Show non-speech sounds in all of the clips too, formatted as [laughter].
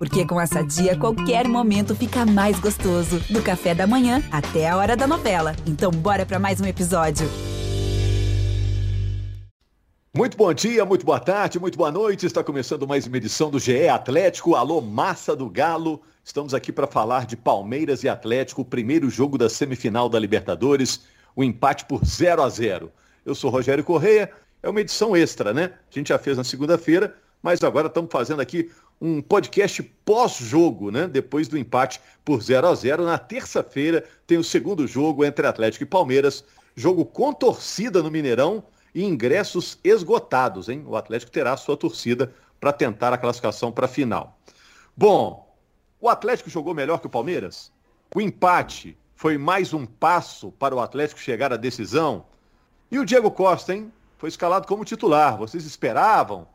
Porque com essa dia, qualquer momento fica mais gostoso. Do café da manhã até a hora da novela. Então, bora para mais um episódio. Muito bom dia, muito boa tarde, muito boa noite. Está começando mais uma edição do GE Atlético. Alô, massa do Galo. Estamos aqui para falar de Palmeiras e Atlético, o primeiro jogo da semifinal da Libertadores, o um empate por 0 a 0. Eu sou Rogério Correia. É uma edição extra, né? A gente já fez na segunda-feira, mas agora estamos fazendo aqui um podcast pós-jogo, né? Depois do empate por 0 a 0 Na terça-feira tem o segundo jogo entre Atlético e Palmeiras. Jogo com torcida no Mineirão e ingressos esgotados, hein? O Atlético terá sua torcida para tentar a classificação para a final. Bom, o Atlético jogou melhor que o Palmeiras? O empate foi mais um passo para o Atlético chegar à decisão? E o Diego Costa, hein? Foi escalado como titular. Vocês esperavam?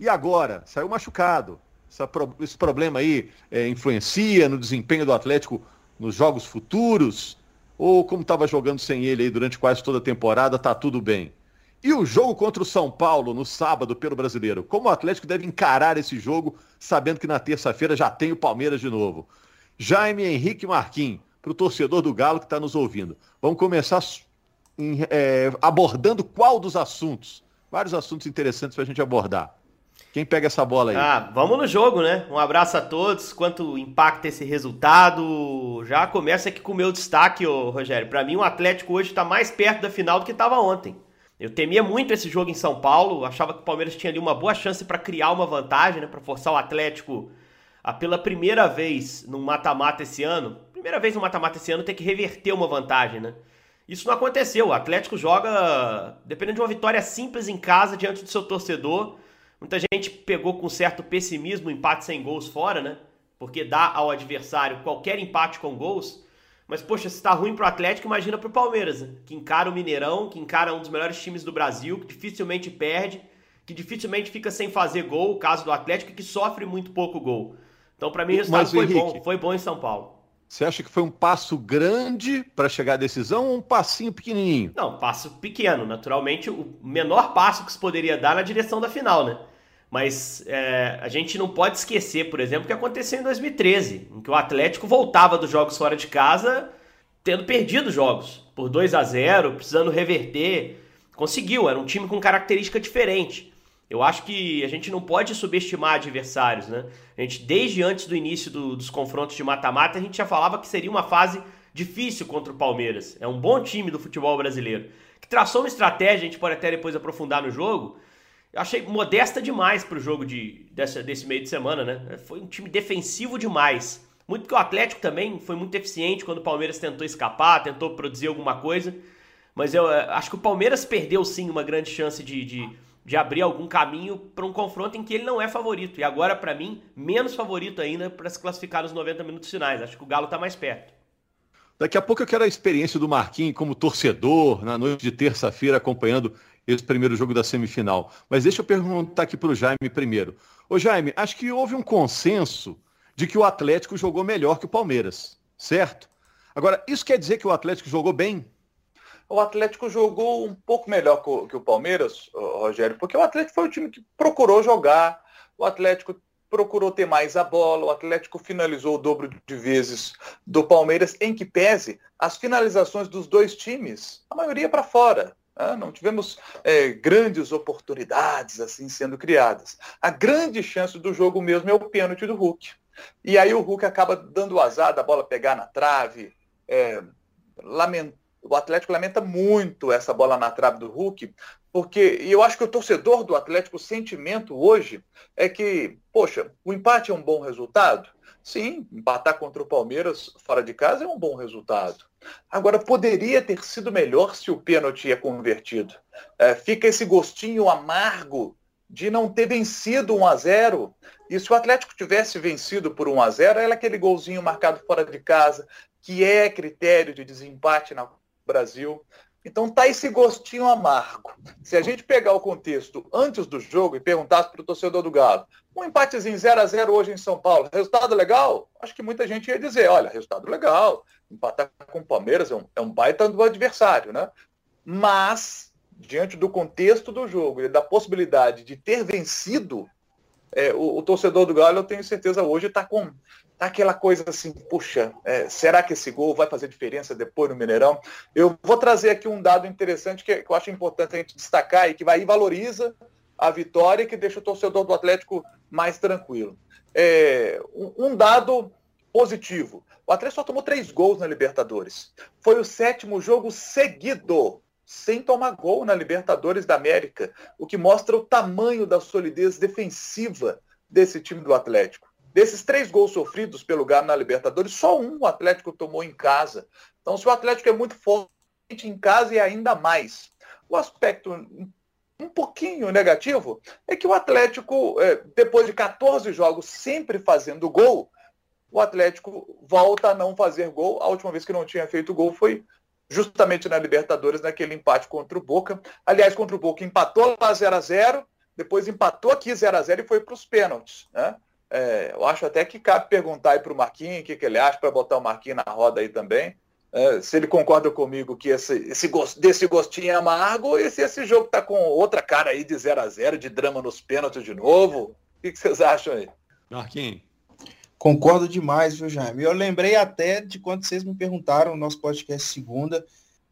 E agora? Saiu machucado. Essa, esse problema aí é, influencia no desempenho do Atlético nos jogos futuros? Ou como estava jogando sem ele aí durante quase toda a temporada, tá tudo bem? E o jogo contra o São Paulo no sábado pelo Brasileiro? Como o Atlético deve encarar esse jogo, sabendo que na terça-feira já tem o Palmeiras de novo? Jaime Henrique Marquinhos, para o torcedor do Galo que está nos ouvindo. Vamos começar em, é, abordando qual dos assuntos? Vários assuntos interessantes para a gente abordar. Quem pega essa bola aí? Ah, vamos no jogo, né? Um abraço a todos. Quanto impacta esse resultado? Já começa aqui com o meu destaque, ô, Rogério. Para mim, o Atlético hoje está mais perto da final do que estava ontem. Eu temia muito esse jogo em São Paulo. Achava que o Palmeiras tinha ali uma boa chance para criar uma vantagem, né? Para forçar o Atlético a, pela primeira vez no mata-mata esse ano. Primeira vez no mata-mata esse ano ter que reverter uma vantagem, né? Isso não aconteceu. O Atlético joga dependendo de uma vitória simples em casa diante do seu torcedor Muita gente pegou com certo pessimismo o empate sem gols fora, né? Porque dá ao adversário qualquer empate com gols. Mas, poxa, se tá ruim pro Atlético, imagina pro Palmeiras, né? que encara o Mineirão, que encara um dos melhores times do Brasil, que dificilmente perde, que dificilmente fica sem fazer gol, o caso do Atlético, que sofre muito pouco gol. Então, para mim, o resultado Mas, foi Henrique, bom, foi bom em São Paulo. Você acha que foi um passo grande para chegar à decisão ou um passinho pequenininho? Não, passo pequeno. Naturalmente, o menor passo que se poderia dar na direção da final, né? Mas é, a gente não pode esquecer, por exemplo, o que aconteceu em 2013, em que o Atlético voltava dos jogos fora de casa tendo perdido jogos por 2 a 0 precisando reverter. Conseguiu, era um time com característica diferente. Eu acho que a gente não pode subestimar adversários, né? A gente, desde antes do início do, dos confrontos de mata-mata, a gente já falava que seria uma fase difícil contra o Palmeiras. É um bom time do futebol brasileiro. Que traçou uma estratégia, a gente pode até depois aprofundar no jogo, eu achei modesta demais para o jogo de, dessa, desse meio de semana, né? Foi um time defensivo demais. Muito que o Atlético também foi muito eficiente quando o Palmeiras tentou escapar, tentou produzir alguma coisa. Mas eu eh, acho que o Palmeiras perdeu sim uma grande chance de, de, de abrir algum caminho para um confronto em que ele não é favorito. E agora, para mim, menos favorito ainda para se classificar nos 90 minutos finais. Acho que o Galo está mais perto. Daqui a pouco eu quero a experiência do Marquinhos como torcedor, na noite de terça-feira, acompanhando esse primeiro jogo da semifinal. Mas deixa eu perguntar aqui para o Jaime primeiro. Ô Jaime, acho que houve um consenso de que o Atlético jogou melhor que o Palmeiras, certo? Agora, isso quer dizer que o Atlético jogou bem? O Atlético jogou um pouco melhor que o Palmeiras, Rogério, porque o Atlético foi o time que procurou jogar, o Atlético procurou ter mais a bola, o Atlético finalizou o dobro de vezes do Palmeiras, em que pese as finalizações dos dois times, a maioria para fora. Ah, não tivemos é, grandes oportunidades assim sendo criadas. A grande chance do jogo mesmo é o pênalti do Hulk. E aí o Hulk acaba dando o azar da bola pegar na trave. É. O Atlético lamenta muito essa bola na trave do Hulk, porque eu acho que o torcedor do Atlético, o sentimento hoje é que, poxa, o empate é um bom resultado? Sim, empatar contra o Palmeiras fora de casa é um bom resultado. Agora, poderia ter sido melhor se o pênalti é convertido. É, fica esse gostinho amargo de não ter vencido 1 a 0 E se o Atlético tivesse vencido por 1 a 0 era aquele golzinho marcado fora de casa, que é critério de desempate no Brasil. Então tá esse gostinho amargo. Se a gente pegar o contexto antes do jogo e perguntasse para o torcedor do Galo, um empatezinho 0 a 0 hoje em São Paulo, resultado legal? Acho que muita gente ia dizer, olha, resultado legal, empatar com o Palmeiras é um, é um baita do adversário, né? Mas, diante do contexto do jogo e da possibilidade de ter vencido, é, o, o, torcedor do Galo, eu tenho certeza, hoje está com tá aquela coisa assim, puxa, é, será que esse gol vai fazer diferença depois no Mineirão? Eu vou trazer aqui um dado interessante que, que eu acho importante a gente destacar e que vai e valoriza a vitória e que deixa o torcedor do Atlético mais tranquilo. É, um, um dado positivo. O Atlético só tomou três gols na Libertadores. Foi o sétimo jogo seguido sem tomar gol na Libertadores da América, o que mostra o tamanho da solidez defensiva desse time do Atlético. Desses três gols sofridos pelo Galo na Libertadores, só um o Atlético tomou em casa. Então, se o Atlético é muito forte em casa e ainda mais. O aspecto um pouquinho negativo é que o Atlético, é, depois de 14 jogos sempre fazendo gol, o Atlético volta a não fazer gol. A última vez que não tinha feito gol foi justamente na Libertadores, naquele empate contra o Boca. Aliás, contra o Boca empatou lá 0 a 0 depois empatou aqui 0 a 0 e foi para os pênaltis. Né? É, eu acho até que cabe perguntar aí para o Marquinhos o que, que ele acha, para botar o Marquinhos na roda aí também. É, se ele concorda comigo que esse, esse gost, desse gostinho é amargo, e se esse jogo está com outra cara aí de 0 a 0 de drama nos pênaltis de novo. O que, que vocês acham aí? Marquinhos. Concordo demais, viu, Jaime? Eu lembrei até de quando vocês me perguntaram no nosso podcast segunda,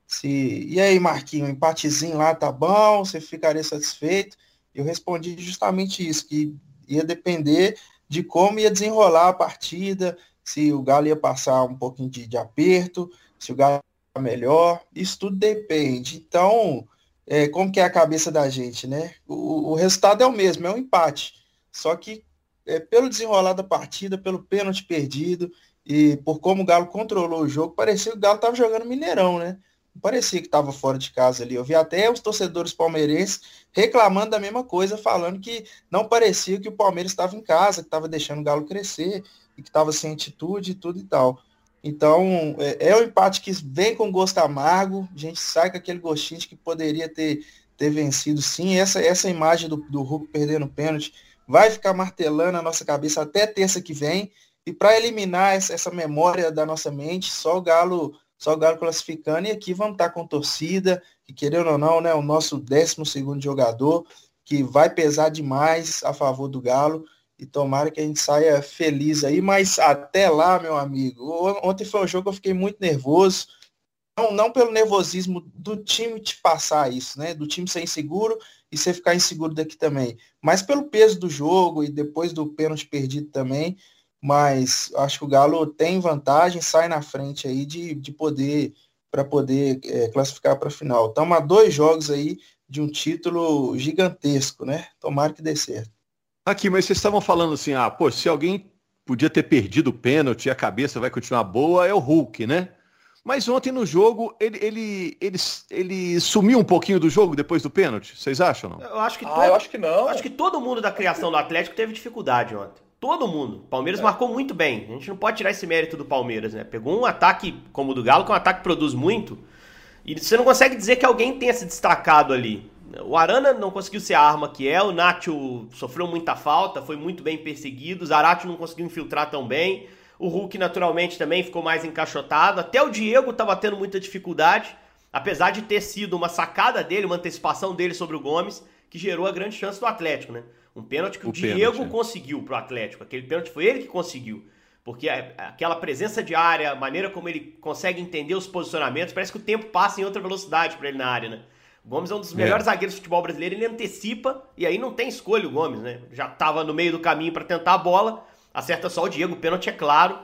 se. E aí, Marquinho, um empatezinho lá tá bom? Você ficaria satisfeito? Eu respondi justamente isso, que ia depender de como ia desenrolar a partida, se o Galo ia passar um pouquinho de, de aperto, se o Galo ia melhor, isso tudo depende. Então, é, como que é a cabeça da gente, né? O, o resultado é o mesmo, é um empate. Só que é, pelo desenrolar da partida, pelo pênalti perdido e por como o Galo controlou o jogo, parecia que o Galo estava jogando Mineirão, né? Parecia que estava fora de casa ali. Eu vi até os torcedores palmeirenses reclamando da mesma coisa, falando que não parecia que o Palmeiras estava em casa, que estava deixando o Galo crescer e que estava sem atitude e tudo e tal. Então, é, é um empate que vem com gosto amargo, a gente sai com aquele gostinho de que poderia ter, ter vencido sim. Essa, essa imagem do, do Hulk perdendo pênalti vai ficar martelando a nossa cabeça até terça que vem. E para eliminar essa, essa, memória da nossa mente, só o Galo, só o Galo classificando. E aqui vamos estar com torcida, que querendo ou não, né, o nosso 12 segundo jogador, que vai pesar demais a favor do Galo. E tomara que a gente saia feliz aí. Mas até lá, meu amigo. Ontem foi um jogo que eu fiquei muito nervoso. Não, não pelo nervosismo do time te passar isso, né? Do time ser inseguro e você ficar inseguro daqui também. Mas pelo peso do jogo e depois do pênalti perdido também, mas acho que o Galo tem vantagem, sai na frente aí de, de poder para poder é, classificar para a final. Estamos a dois jogos aí de um título gigantesco, né? Tomara que dê certo. Aqui, mas vocês estavam falando assim, ah, pô, se alguém podia ter perdido o pênalti e a cabeça vai continuar boa, é o Hulk, né? Mas ontem no jogo, ele, ele, ele, ele sumiu um pouquinho do jogo depois do pênalti. Vocês acham, não? Eu acho que, ah, eu acho que não. Acho que todo mundo da criação do Atlético teve dificuldade ontem. Todo mundo. O Palmeiras é. marcou muito bem. A gente não pode tirar esse mérito do Palmeiras, né? Pegou um ataque como o do Galo, que é um ataque que produz muito. E você não consegue dizer que alguém tenha se destacado ali. O Arana não conseguiu ser a arma que é, o Nacho sofreu muita falta, foi muito bem perseguido, o Zarate não conseguiu infiltrar tão bem. O Hulk, naturalmente, também ficou mais encaixotado. Até o Diego estava tendo muita dificuldade, apesar de ter sido uma sacada dele, uma antecipação dele sobre o Gomes, que gerou a grande chance do Atlético, né? Um pênalti que o, o Diego pênalti, é. conseguiu pro Atlético. Aquele pênalti foi ele que conseguiu. Porque aquela presença de área, a maneira como ele consegue entender os posicionamentos, parece que o tempo passa em outra velocidade para ele na área, né? O Gomes é um dos melhores é. zagueiros do futebol brasileiro, ele antecipa e aí não tem escolha o Gomes, né? Já estava no meio do caminho para tentar a bola, acerta só o Diego, o pênalti é claro.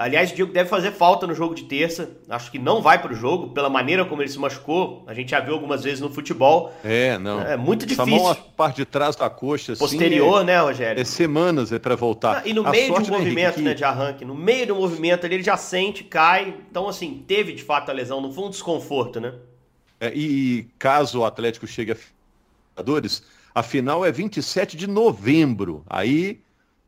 Aliás, o Diego deve fazer falta no jogo de terça. Acho que não vai para o jogo, pela maneira como ele se machucou. A gente já viu algumas vezes no futebol. É, não. É muito difícil. Essa mão, a parte de trás da coxa, assim, Posterior, assim, é, né, Rogério? É semanas é para voltar. Ah, e no a meio de um movimento, Henrique, né, de arranque, no meio do movimento ali, ele já sente, cai. Então, assim, teve de fato a lesão. Não foi um desconforto, né? É, e caso o Atlético chegue a a final é 27 de novembro. Aí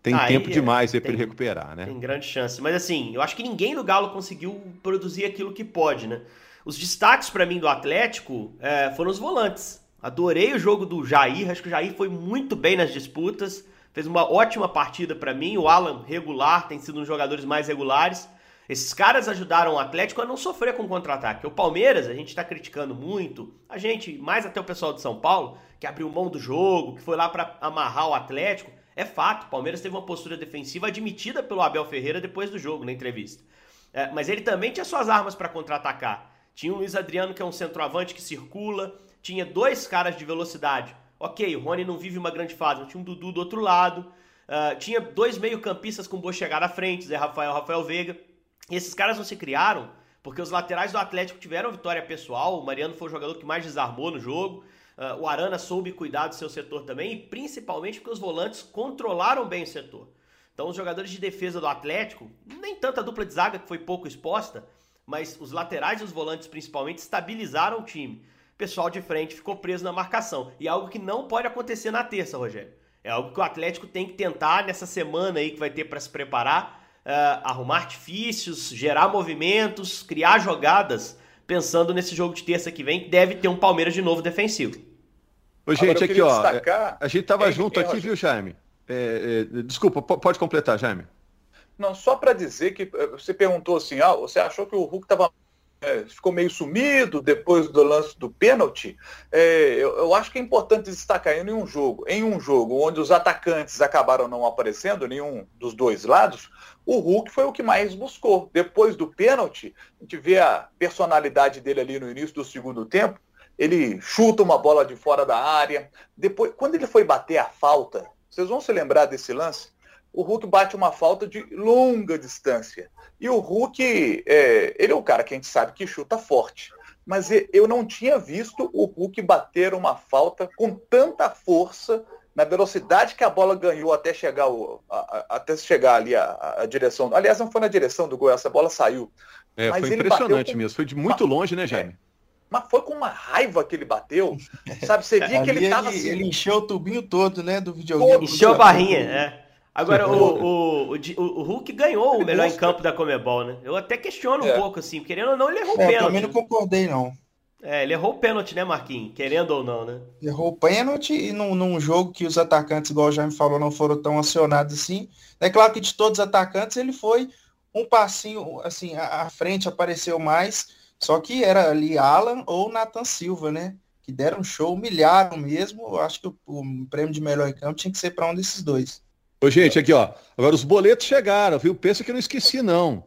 tem tempo demais aí para ele recuperar, né? Tem grande chance. Mas assim, eu acho que ninguém do Galo conseguiu produzir aquilo que pode, né? Os destaques para mim do Atlético é, foram os volantes. Adorei o jogo do Jair, acho que o Jair foi muito bem nas disputas, fez uma ótima partida para mim. O Alan regular tem sido um dos jogadores mais regulares. Esses caras ajudaram o Atlético a não sofrer com contra-ataque. O Palmeiras, a gente está criticando muito, a gente, mais até o pessoal de São Paulo, que abriu mão do jogo, que foi lá para amarrar o Atlético. É fato, o Palmeiras teve uma postura defensiva admitida pelo Abel Ferreira depois do jogo, na entrevista. É, mas ele também tinha suas armas para contra-atacar. Tinha o Luiz Adriano, que é um centroavante que circula, tinha dois caras de velocidade. Ok, o Rony não vive uma grande fase, mas tinha um Dudu do outro lado. Uh, tinha dois meio-campistas com boa chegada à frente, Zé Rafael Rafael Veiga. E esses caras não se criaram porque os laterais do Atlético tiveram vitória pessoal. O Mariano foi o jogador que mais desarmou no jogo. Uh, o Arana soube cuidar do seu setor também, e principalmente porque os volantes controlaram bem o setor. Então, os jogadores de defesa do Atlético, nem tanta dupla de zaga que foi pouco exposta, mas os laterais e os volantes principalmente estabilizaram o time. O pessoal de frente ficou preso na marcação. E é algo que não pode acontecer na terça, Rogério. É algo que o Atlético tem que tentar nessa semana aí que vai ter para se preparar, uh, arrumar artifícios, gerar movimentos, criar jogadas, pensando nesse jogo de terça que vem, que deve ter um Palmeiras de novo defensivo. Ô, gente, aqui, ó. Destacar... A gente tava é, junto é, aqui, viu, Jaime? É, é, desculpa, pode completar, Jaime. Não, só para dizer que eh, você perguntou assim, ah, você achou que o Hulk estava é, ficou meio sumido depois do lance do pênalti, é, eu, eu, acho que é importante destacar em um jogo, em um jogo onde os atacantes acabaram não aparecendo, nenhum dos dois lados, o Hulk foi o que mais buscou. Depois do pênalti, a gente vê a personalidade dele ali no início do segundo tempo, ele chuta uma bola de fora da área. Depois, quando ele foi bater a falta, vocês vão se lembrar desse lance? O Hulk bate uma falta de longa distância. E o Hulk, é, ele é o cara que a gente sabe que chuta forte. Mas eu não tinha visto o Hulk bater uma falta com tanta força na velocidade que a bola ganhou até chegar, o, a, a, até chegar ali a, a, direção. Aliás, não foi na direção do gol, essa bola saiu. É, foi impressionante com... mesmo. Foi de muito longe, né, Jaime? É. Mas foi com uma raiva que ele bateu. Sabe, você via que ele [laughs] tava ele, assim. Ele encheu o tubinho todo, né? Do videogame. Encheu a barrinha, é. Agora, o, o, o, o, Hulk ganhou o melhor em campo da Comebol, né? Eu até questiono é. um pouco, assim, querendo ou não, ele errou o é, pênalti. Eu também não concordei, não. É, ele errou o pênalti, né, Marquinhos? Querendo ou não, né? Errou o pênalti e num, num jogo que os atacantes, igual o Jaime falou, não foram tão acionados assim. É claro que de todos os atacantes, ele foi um passinho, assim, à frente, apareceu mais. Só que era ali Alan ou Nathan Silva, né? Que deram show, humilharam mesmo. Eu acho que o, o prêmio de melhor em campo tinha que ser para um desses dois. Ô, gente, aqui, ó. Agora os boletos chegaram, viu? Pensa que eu não esqueci, não.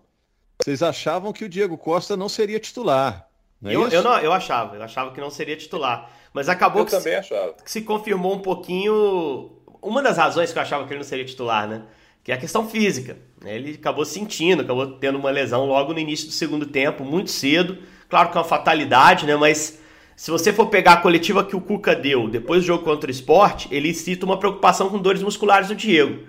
Vocês achavam que o Diego Costa não seria titular. Não é eu, eu, não, eu achava, eu achava que não seria titular. Mas acabou eu que, também se, achava. que se confirmou um pouquinho. Uma das razões que eu achava que ele não seria titular, né? Que é a questão física. Ele acabou sentindo, acabou tendo uma lesão logo no início do segundo tempo, muito cedo. Claro que é uma fatalidade, né? Mas se você for pegar a coletiva que o Cuca deu depois do jogo contra o esporte, ele cita uma preocupação com dores musculares do Diego.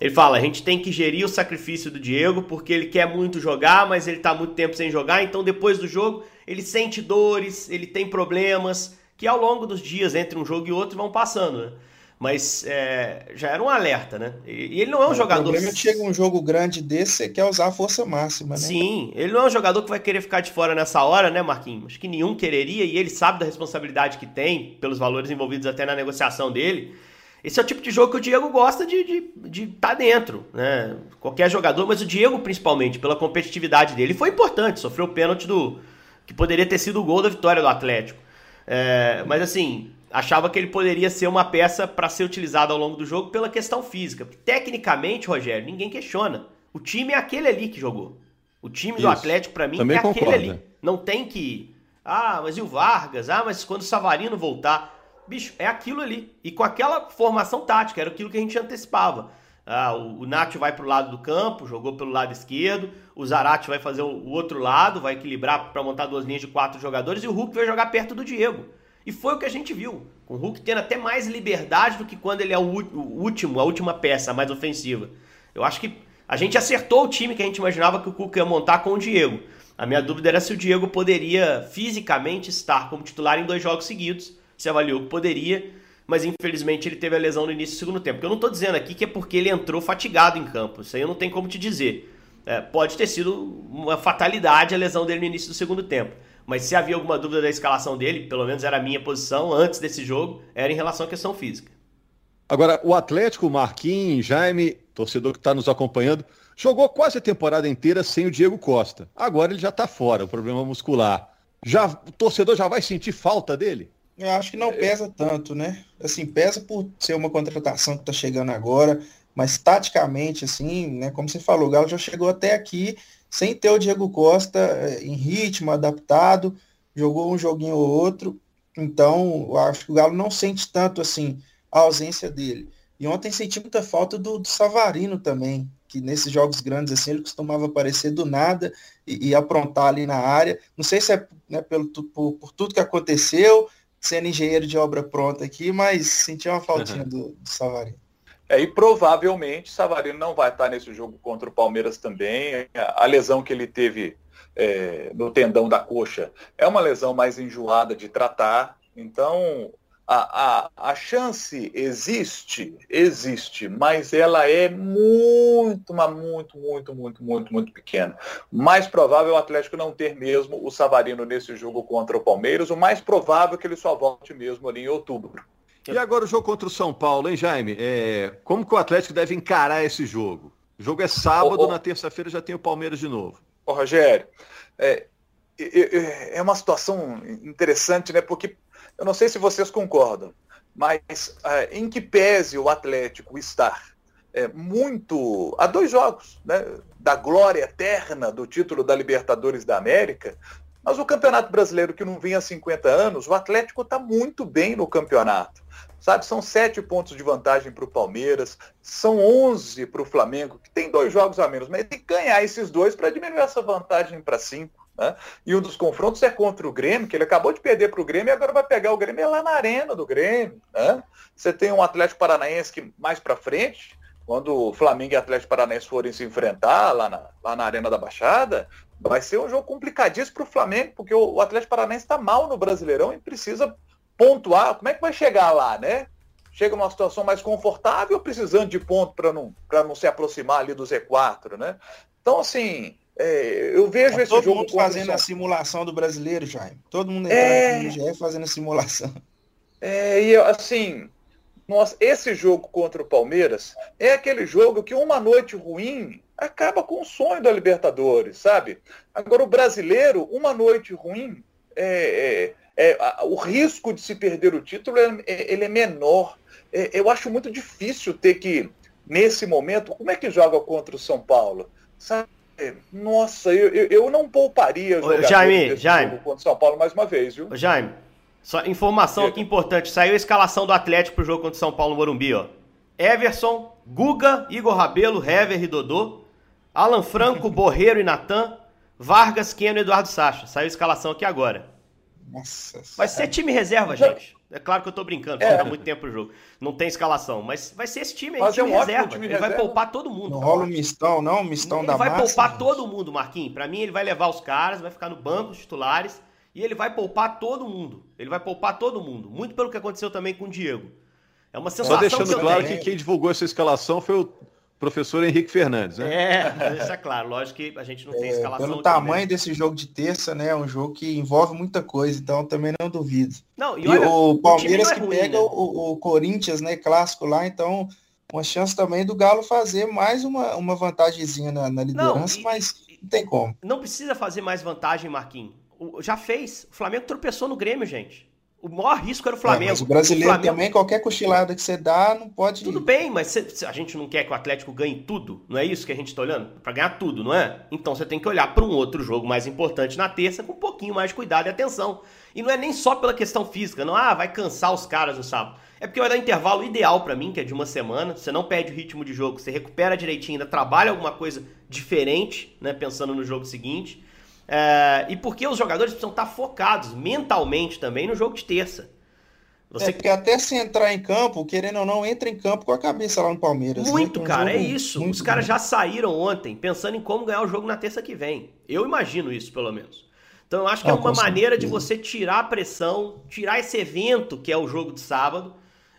Ele fala: a gente tem que gerir o sacrifício do Diego porque ele quer muito jogar, mas ele está muito tempo sem jogar, então depois do jogo ele sente dores, ele tem problemas que ao longo dos dias entre um jogo e outro vão passando. Né? Mas é, já era um alerta, né? E, ele não é um jogador. O problema é que chega um jogo grande desse, você quer usar a força máxima, né? Sim, ele não é um jogador que vai querer ficar de fora nessa hora, né, Marquinhos? Acho que nenhum quereria e ele sabe da responsabilidade que tem, pelos valores envolvidos até na negociação dele. Esse é o tipo de jogo que o Diego gosta de estar de, de tá dentro, né? Qualquer jogador, mas o Diego principalmente, pela competitividade dele. Foi importante, sofreu o pênalti do. que poderia ter sido o gol da vitória do Atlético. É, mas assim, achava que ele poderia ser uma peça para ser utilizada ao longo do jogo pela questão física. Tecnicamente, Rogério, ninguém questiona. O time é aquele ali que jogou. O time Isso. do Atlético, para mim, Também é concordo, aquele ali. Né? Não tem que. Ah, mas e o Vargas? Ah, mas quando o Savarino voltar. Bicho, é aquilo ali. E com aquela formação tática, era aquilo que a gente antecipava. Ah, o, o Nacho vai para o lado do campo, jogou pelo lado esquerdo. O Zarate vai fazer o, o outro lado, vai equilibrar para montar duas linhas de quatro jogadores. E o Hulk vai jogar perto do Diego. E foi o que a gente viu. Com o Hulk tendo até mais liberdade do que quando ele é o, último, a última peça, mais ofensiva. Eu acho que a gente acertou o time que a gente imaginava que o Cuca ia montar com o Diego. A minha dúvida era se o Diego poderia fisicamente estar como titular em dois jogos seguidos. Se avaliou que poderia, mas infelizmente ele teve a lesão no início do segundo tempo. Eu não estou dizendo aqui que é porque ele entrou fatigado em campo. Isso aí eu não tenho como te dizer. É, pode ter sido uma fatalidade a lesão dele no início do segundo tempo. Mas se havia alguma dúvida da escalação dele, pelo menos era a minha posição antes desse jogo, era em relação à questão física. Agora, o Atlético, Marquinhos, Jaime, torcedor que está nos acompanhando, jogou quase a temporada inteira sem o Diego Costa. Agora ele já está fora, o problema muscular. Já, o torcedor já vai sentir falta dele? Eu acho que não pesa tanto, né? Assim, pesa por ser uma contratação que está chegando agora, mas taticamente, assim, né? Como você falou, o Galo já chegou até aqui sem ter o Diego Costa eh, em ritmo, adaptado, jogou um joguinho ou outro, então eu acho que o Galo não sente tanto assim a ausência dele. E ontem senti muita falta do, do Savarino também, que nesses jogos grandes assim ele costumava aparecer do nada e, e aprontar ali na área. Não sei se é né, pelo, por, por, tudo que aconteceu, sendo engenheiro de obra pronta aqui, mas senti uma faltinha uhum. do, do Savarino. É, e provavelmente Savarino não vai estar nesse jogo contra o Palmeiras também. A lesão que ele teve é, no tendão da coxa é uma lesão mais enjoada de tratar. Então, a, a, a chance existe, existe, mas ela é muito, mas muito, muito, muito, muito, muito pequena. Mais provável o Atlético não ter mesmo o Savarino nesse jogo contra o Palmeiras, o mais provável é que ele só volte mesmo ali em outubro. E agora o jogo contra o São Paulo, hein, Jaime? É, como que o Atlético deve encarar esse jogo? O jogo é sábado, oh, oh. na terça-feira já tem o Palmeiras de novo. Ô, oh, Rogério, é, é, é uma situação interessante, né? Porque eu não sei se vocês concordam, mas é, em que pese o Atlético estar é, muito a dois jogos né, da glória eterna do título da Libertadores da América, mas o Campeonato Brasileiro, que não vinha há 50 anos, o Atlético está muito bem no campeonato. Sabe, são sete pontos de vantagem para o Palmeiras, são 11 para o Flamengo, que tem dois jogos a menos, mas tem que ganhar esses dois para diminuir essa vantagem para cinco. Né? E um dos confrontos é contra o Grêmio, que ele acabou de perder para o Grêmio e agora vai pegar o Grêmio lá na arena do Grêmio. Né? Você tem um Atlético Paranaense que mais para frente quando o Flamengo e Atlético Paranaense forem se enfrentar lá na, lá na Arena da Baixada, vai ser um jogo complicadíssimo para o Flamengo, porque o, o Atlético Paranaense está mal no Brasileirão e precisa pontuar. Como é que vai chegar lá, né? Chega uma situação mais confortável, precisando de ponto para não, não se aproximar ali do Z4, né? Então, assim, é, eu vejo tá esse todo jogo. Todo mundo fazendo a simulação do brasileiro, Jaime. Todo mundo é... fazendo a simulação. É, e assim, nossa, esse jogo contra o Palmeiras é aquele jogo que uma noite ruim acaba com o sonho da Libertadores, sabe? Agora, o brasileiro, uma noite ruim, é, é, é a, o risco de se perder o título é, é ele é menor. É, eu acho muito difícil ter que, nesse momento, como é que joga contra o São Paulo? Sabe? Nossa, eu, eu, eu não pouparia jogar Jaime, Jaime. contra o São Paulo mais uma vez, viu? Jaime, só informação aqui importante. Saiu a escalação do Atlético pro jogo contra o São Paulo no Morumbi, ó. Everson, Guga, Igor Rabelo, Hever e Dodô, Alan Franco, [laughs] Borreiro e Natan, Vargas, Keno e Eduardo Sacha. Saiu a escalação aqui agora. Nossa. Vai ser time reserva, gente. É claro que eu tô brincando, é. falta muito tempo pro jogo. Não tem escalação, mas vai ser esse time aí, time, um reserva. time ele reserva. vai poupar todo mundo. Não rola o mistão, não, o mistão ele da vai massa, poupar gente. todo mundo, Marquinhos. Pra mim, ele vai levar os caras, vai ficar no banco, os titulares. E ele vai poupar todo mundo. Ele vai poupar todo mundo. Muito pelo que aconteceu também com o Diego. É uma sensação Só deixando que claro tenho. que quem divulgou essa escalação foi o professor Henrique Fernandes, né? É, isso é claro. Lógico que a gente não tem é, escalação. Pelo tamanho desse jogo de terça, né? É um jogo que envolve muita coisa, então também não duvido. Não, e, olha, e o Palmeiras o é que ruim, pega né? o, o, Corinthians, né? Clássico lá, então uma chance também do Galo fazer mais uma, uma vantagemzinha na, na liderança, não, e, mas não tem como. Não precisa fazer mais vantagem, Marquinhos já fez. O Flamengo tropeçou no Grêmio, gente. O maior risco era o Flamengo. É, mas o brasileiro o Flamengo... também, qualquer cochilada que você dá, não pode. Tudo bem, mas a gente não quer que o Atlético ganhe tudo. Não é isso que a gente está olhando? Para ganhar tudo, não é? Então você tem que olhar para um outro jogo mais importante na terça com um pouquinho mais de cuidado e atenção. E não é nem só pela questão física, não, ah, vai cansar os caras no sábado. É porque vai dar intervalo ideal para mim, que é de uma semana. Você não perde o ritmo de jogo, você recupera direitinho, ainda trabalha alguma coisa diferente, né? Pensando no jogo seguinte. É, e porque os jogadores precisam estar focados mentalmente também no jogo de terça. Você... É porque até se entrar em campo, querendo ou não, entra em campo com a cabeça lá no Palmeiras. Né? Muito, né? um cara, é isso. Os caras já saíram ontem pensando em como ganhar o jogo na terça que vem. Eu imagino isso, pelo menos. Então eu acho que é ah, é uma maneira de você tirar a pressão, tirar esse evento que é o jogo de sábado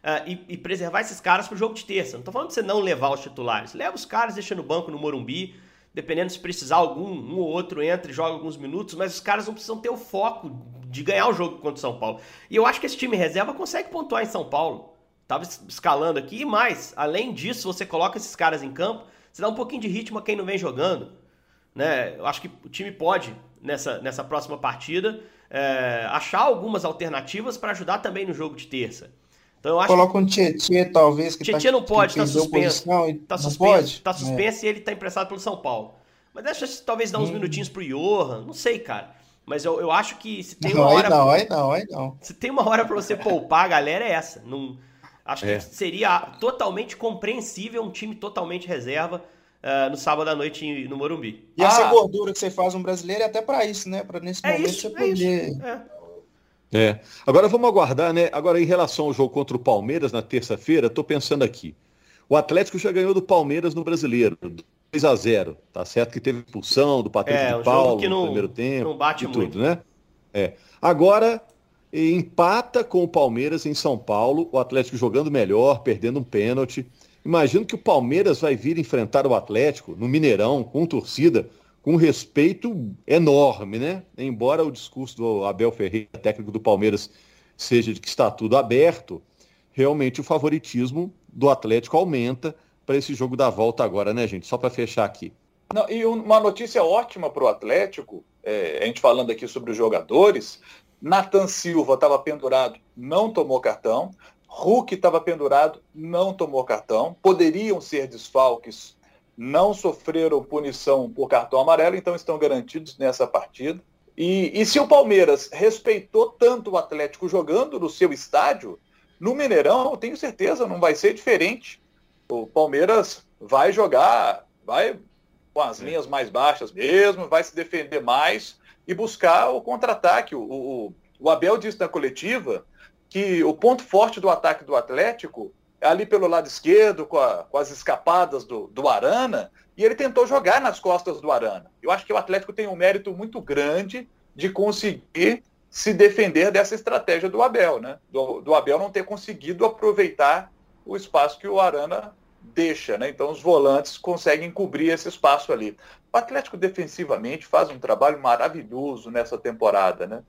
uh, e, e, preservar esses caras para o jogo de terça. Não tô falando de você não levar os titulares. Leva os caras, deixa no banco no Morumbi, dependendo se precisar algum, um ou outro entra e joga alguns minutos, mas os caras não precisam ter o foco de ganhar o jogo contra o São Paulo. E eu acho que esse time reserva consegue pontuar em São Paulo. Tava escalando aqui, e mais, além disso, você coloca esses caras em campo, você dá um pouquinho de ritmo a quem não vem jogando. Né? Eu acho que o time pode, nessa, nessa próxima partida, é, achar algumas alternativas para ajudar também no jogo de terça. Então eu acho Coloca um Tietchan, talvez. Que Tietchan tá, não pode, está suspenso. Está suspenso, tá suspenso é. e ele está emprestado pelo São Paulo. Mas deixa talvez dar uns hum. minutinhos pro Johan, não sei, cara. Mas eu, eu acho que se tem uma hora. Não, aí não, aí não. Se tem uma hora para você poupar a galera, é essa. Não, acho é. que seria totalmente compreensível um time totalmente reserva uh, no sábado à noite no Morumbi. E ah, essa gordura que você faz um brasileiro é até para isso, né? Para nesse é momento isso, você é poder. Isso, é. É. Agora vamos aguardar, né? Agora, em relação ao jogo contra o Palmeiras na terça-feira, estou pensando aqui. O Atlético já ganhou do Palmeiras no brasileiro, 2 a 0 Tá certo que teve expulsão do Patrick é, de Paulo no não, primeiro tempo. Não bate e muito. tudo, né? É. Agora empata com o Palmeiras em São Paulo, o Atlético jogando melhor, perdendo um pênalti. Imagino que o Palmeiras vai vir enfrentar o Atlético no Mineirão, com torcida, com respeito enorme, né? Embora o discurso do Abel Ferreira, técnico do Palmeiras, seja de que está tudo aberto, realmente o favoritismo do Atlético aumenta para esse jogo da volta agora, né, gente? Só para fechar aqui. Não, e uma notícia ótima para o Atlético, é, a gente falando aqui sobre os jogadores, Nathan Silva estava pendurado, não tomou cartão. Hulk estava pendurado, não tomou cartão. Poderiam ser desfalques não sofreram punição por cartão amarelo, então estão garantidos nessa partida. E, e se o Palmeiras respeitou tanto o Atlético jogando no seu estádio, no Mineirão, eu tenho certeza, não vai ser diferente. O Palmeiras vai jogar, vai com as é. linhas mais baixas mesmo, vai se defender mais e buscar o contra-ataque. O, o, o Abel disse na coletiva que o ponto forte do ataque do Atlético ali pelo lado esquerdo, com, a, com as escapadas do, do Arana, e ele tentou jogar nas costas do Arana. Eu acho que o Atlético tem um mérito muito grande de conseguir se defender dessa estratégia do Abel, né? Do, do, Abel não ter conseguido aproveitar o espaço que o Arana deixa, né? Então os volantes conseguem cobrir esse espaço ali. O Atlético defensivamente faz um trabalho maravilhoso nessa temporada, né?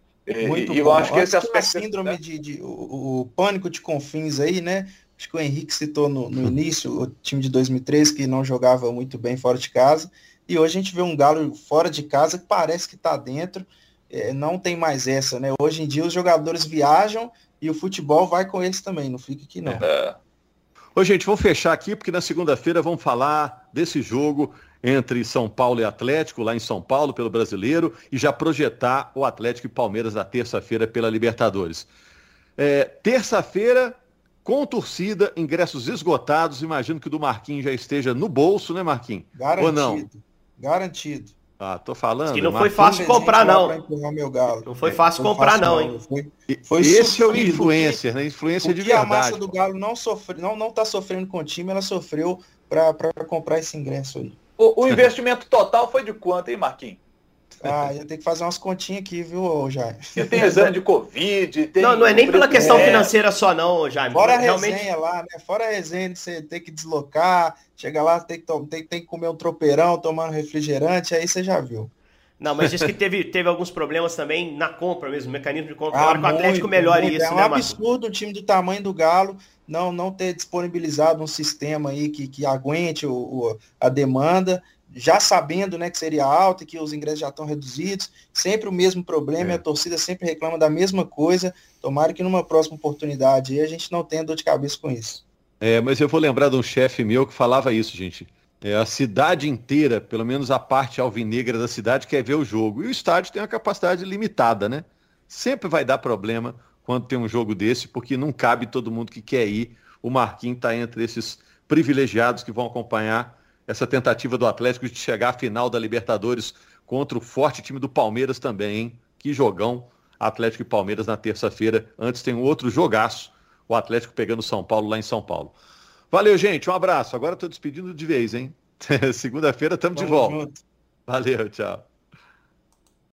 Muito e, bom. eu acho que esse aspecto. A síndrome né? de, de o, o, pânico de confins aí, né? Acho que o Henrique citou no, no início o time de 2003 que não jogava muito bem fora de casa. E hoje a gente vê um Galo fora de casa que parece que está dentro. É, não tem mais essa, né? Hoje em dia os jogadores viajam e o futebol vai com eles também, não fica aqui não. É. Ô, gente, vamos fechar aqui, porque na segunda-feira vamos falar desse jogo entre São Paulo e Atlético, lá em São Paulo, pelo brasileiro, e já projetar o Atlético e Palmeiras na terça-feira pela Libertadores. É, terça-feira, com torcida, ingressos esgotados. Imagino que o do Marquinhos já esteja no bolso, né, Marquinhos? Garantido. Ou não? Garantido. Ah, tô falando. Que não foi fácil comprar, não. Não foi fácil comprar, não, hein? Foi, foi Esse é o influencer, né? Influência de verdade. a massa do Galo não sofre, não, não tá sofrendo com o time, ela sofreu para comprar esse ingresso aí. O, o investimento total foi de quanto, hein, Marquinhos? Ah, ia ter que fazer umas continhas aqui, viu, Jaime? Tem exame de Covid, tem... Não, não é nem pela questão é. financeira só não, Jaime. Fora a Realmente... resenha lá, né? Fora a resenha de você ter que deslocar, chegar lá, tem que, tem, tem que comer um tropeirão, tomando refrigerante, aí você já viu. Não, mas disse que teve, teve alguns problemas também na compra mesmo, mecanismo de compra. Ah, muito, o Atlético melhore muito. isso, É um né, absurdo um time do tamanho do Galo não, não ter disponibilizado um sistema aí que, que aguente o, o a demanda já sabendo né, que seria alta e que os ingressos já estão reduzidos, sempre o mesmo problema, é. e a torcida sempre reclama da mesma coisa. Tomara que numa próxima oportunidade a gente não tenha dor de cabeça com isso. É, mas eu vou lembrar de um chefe meu que falava isso, gente. É, a cidade inteira, pelo menos a parte alvinegra da cidade, quer ver o jogo. E o estádio tem uma capacidade limitada, né? Sempre vai dar problema quando tem um jogo desse, porque não cabe todo mundo que quer ir. O Marquinhos está entre esses privilegiados que vão acompanhar essa tentativa do Atlético de chegar à final da Libertadores contra o forte time do Palmeiras também, hein? Que jogão Atlético e Palmeiras na terça-feira. Antes tem um outro jogaço, o Atlético pegando São Paulo lá em São Paulo. Valeu, gente. Um abraço. Agora estou despedindo de vez, hein? [laughs] Segunda-feira estamos de volta. Junto. Valeu, tchau.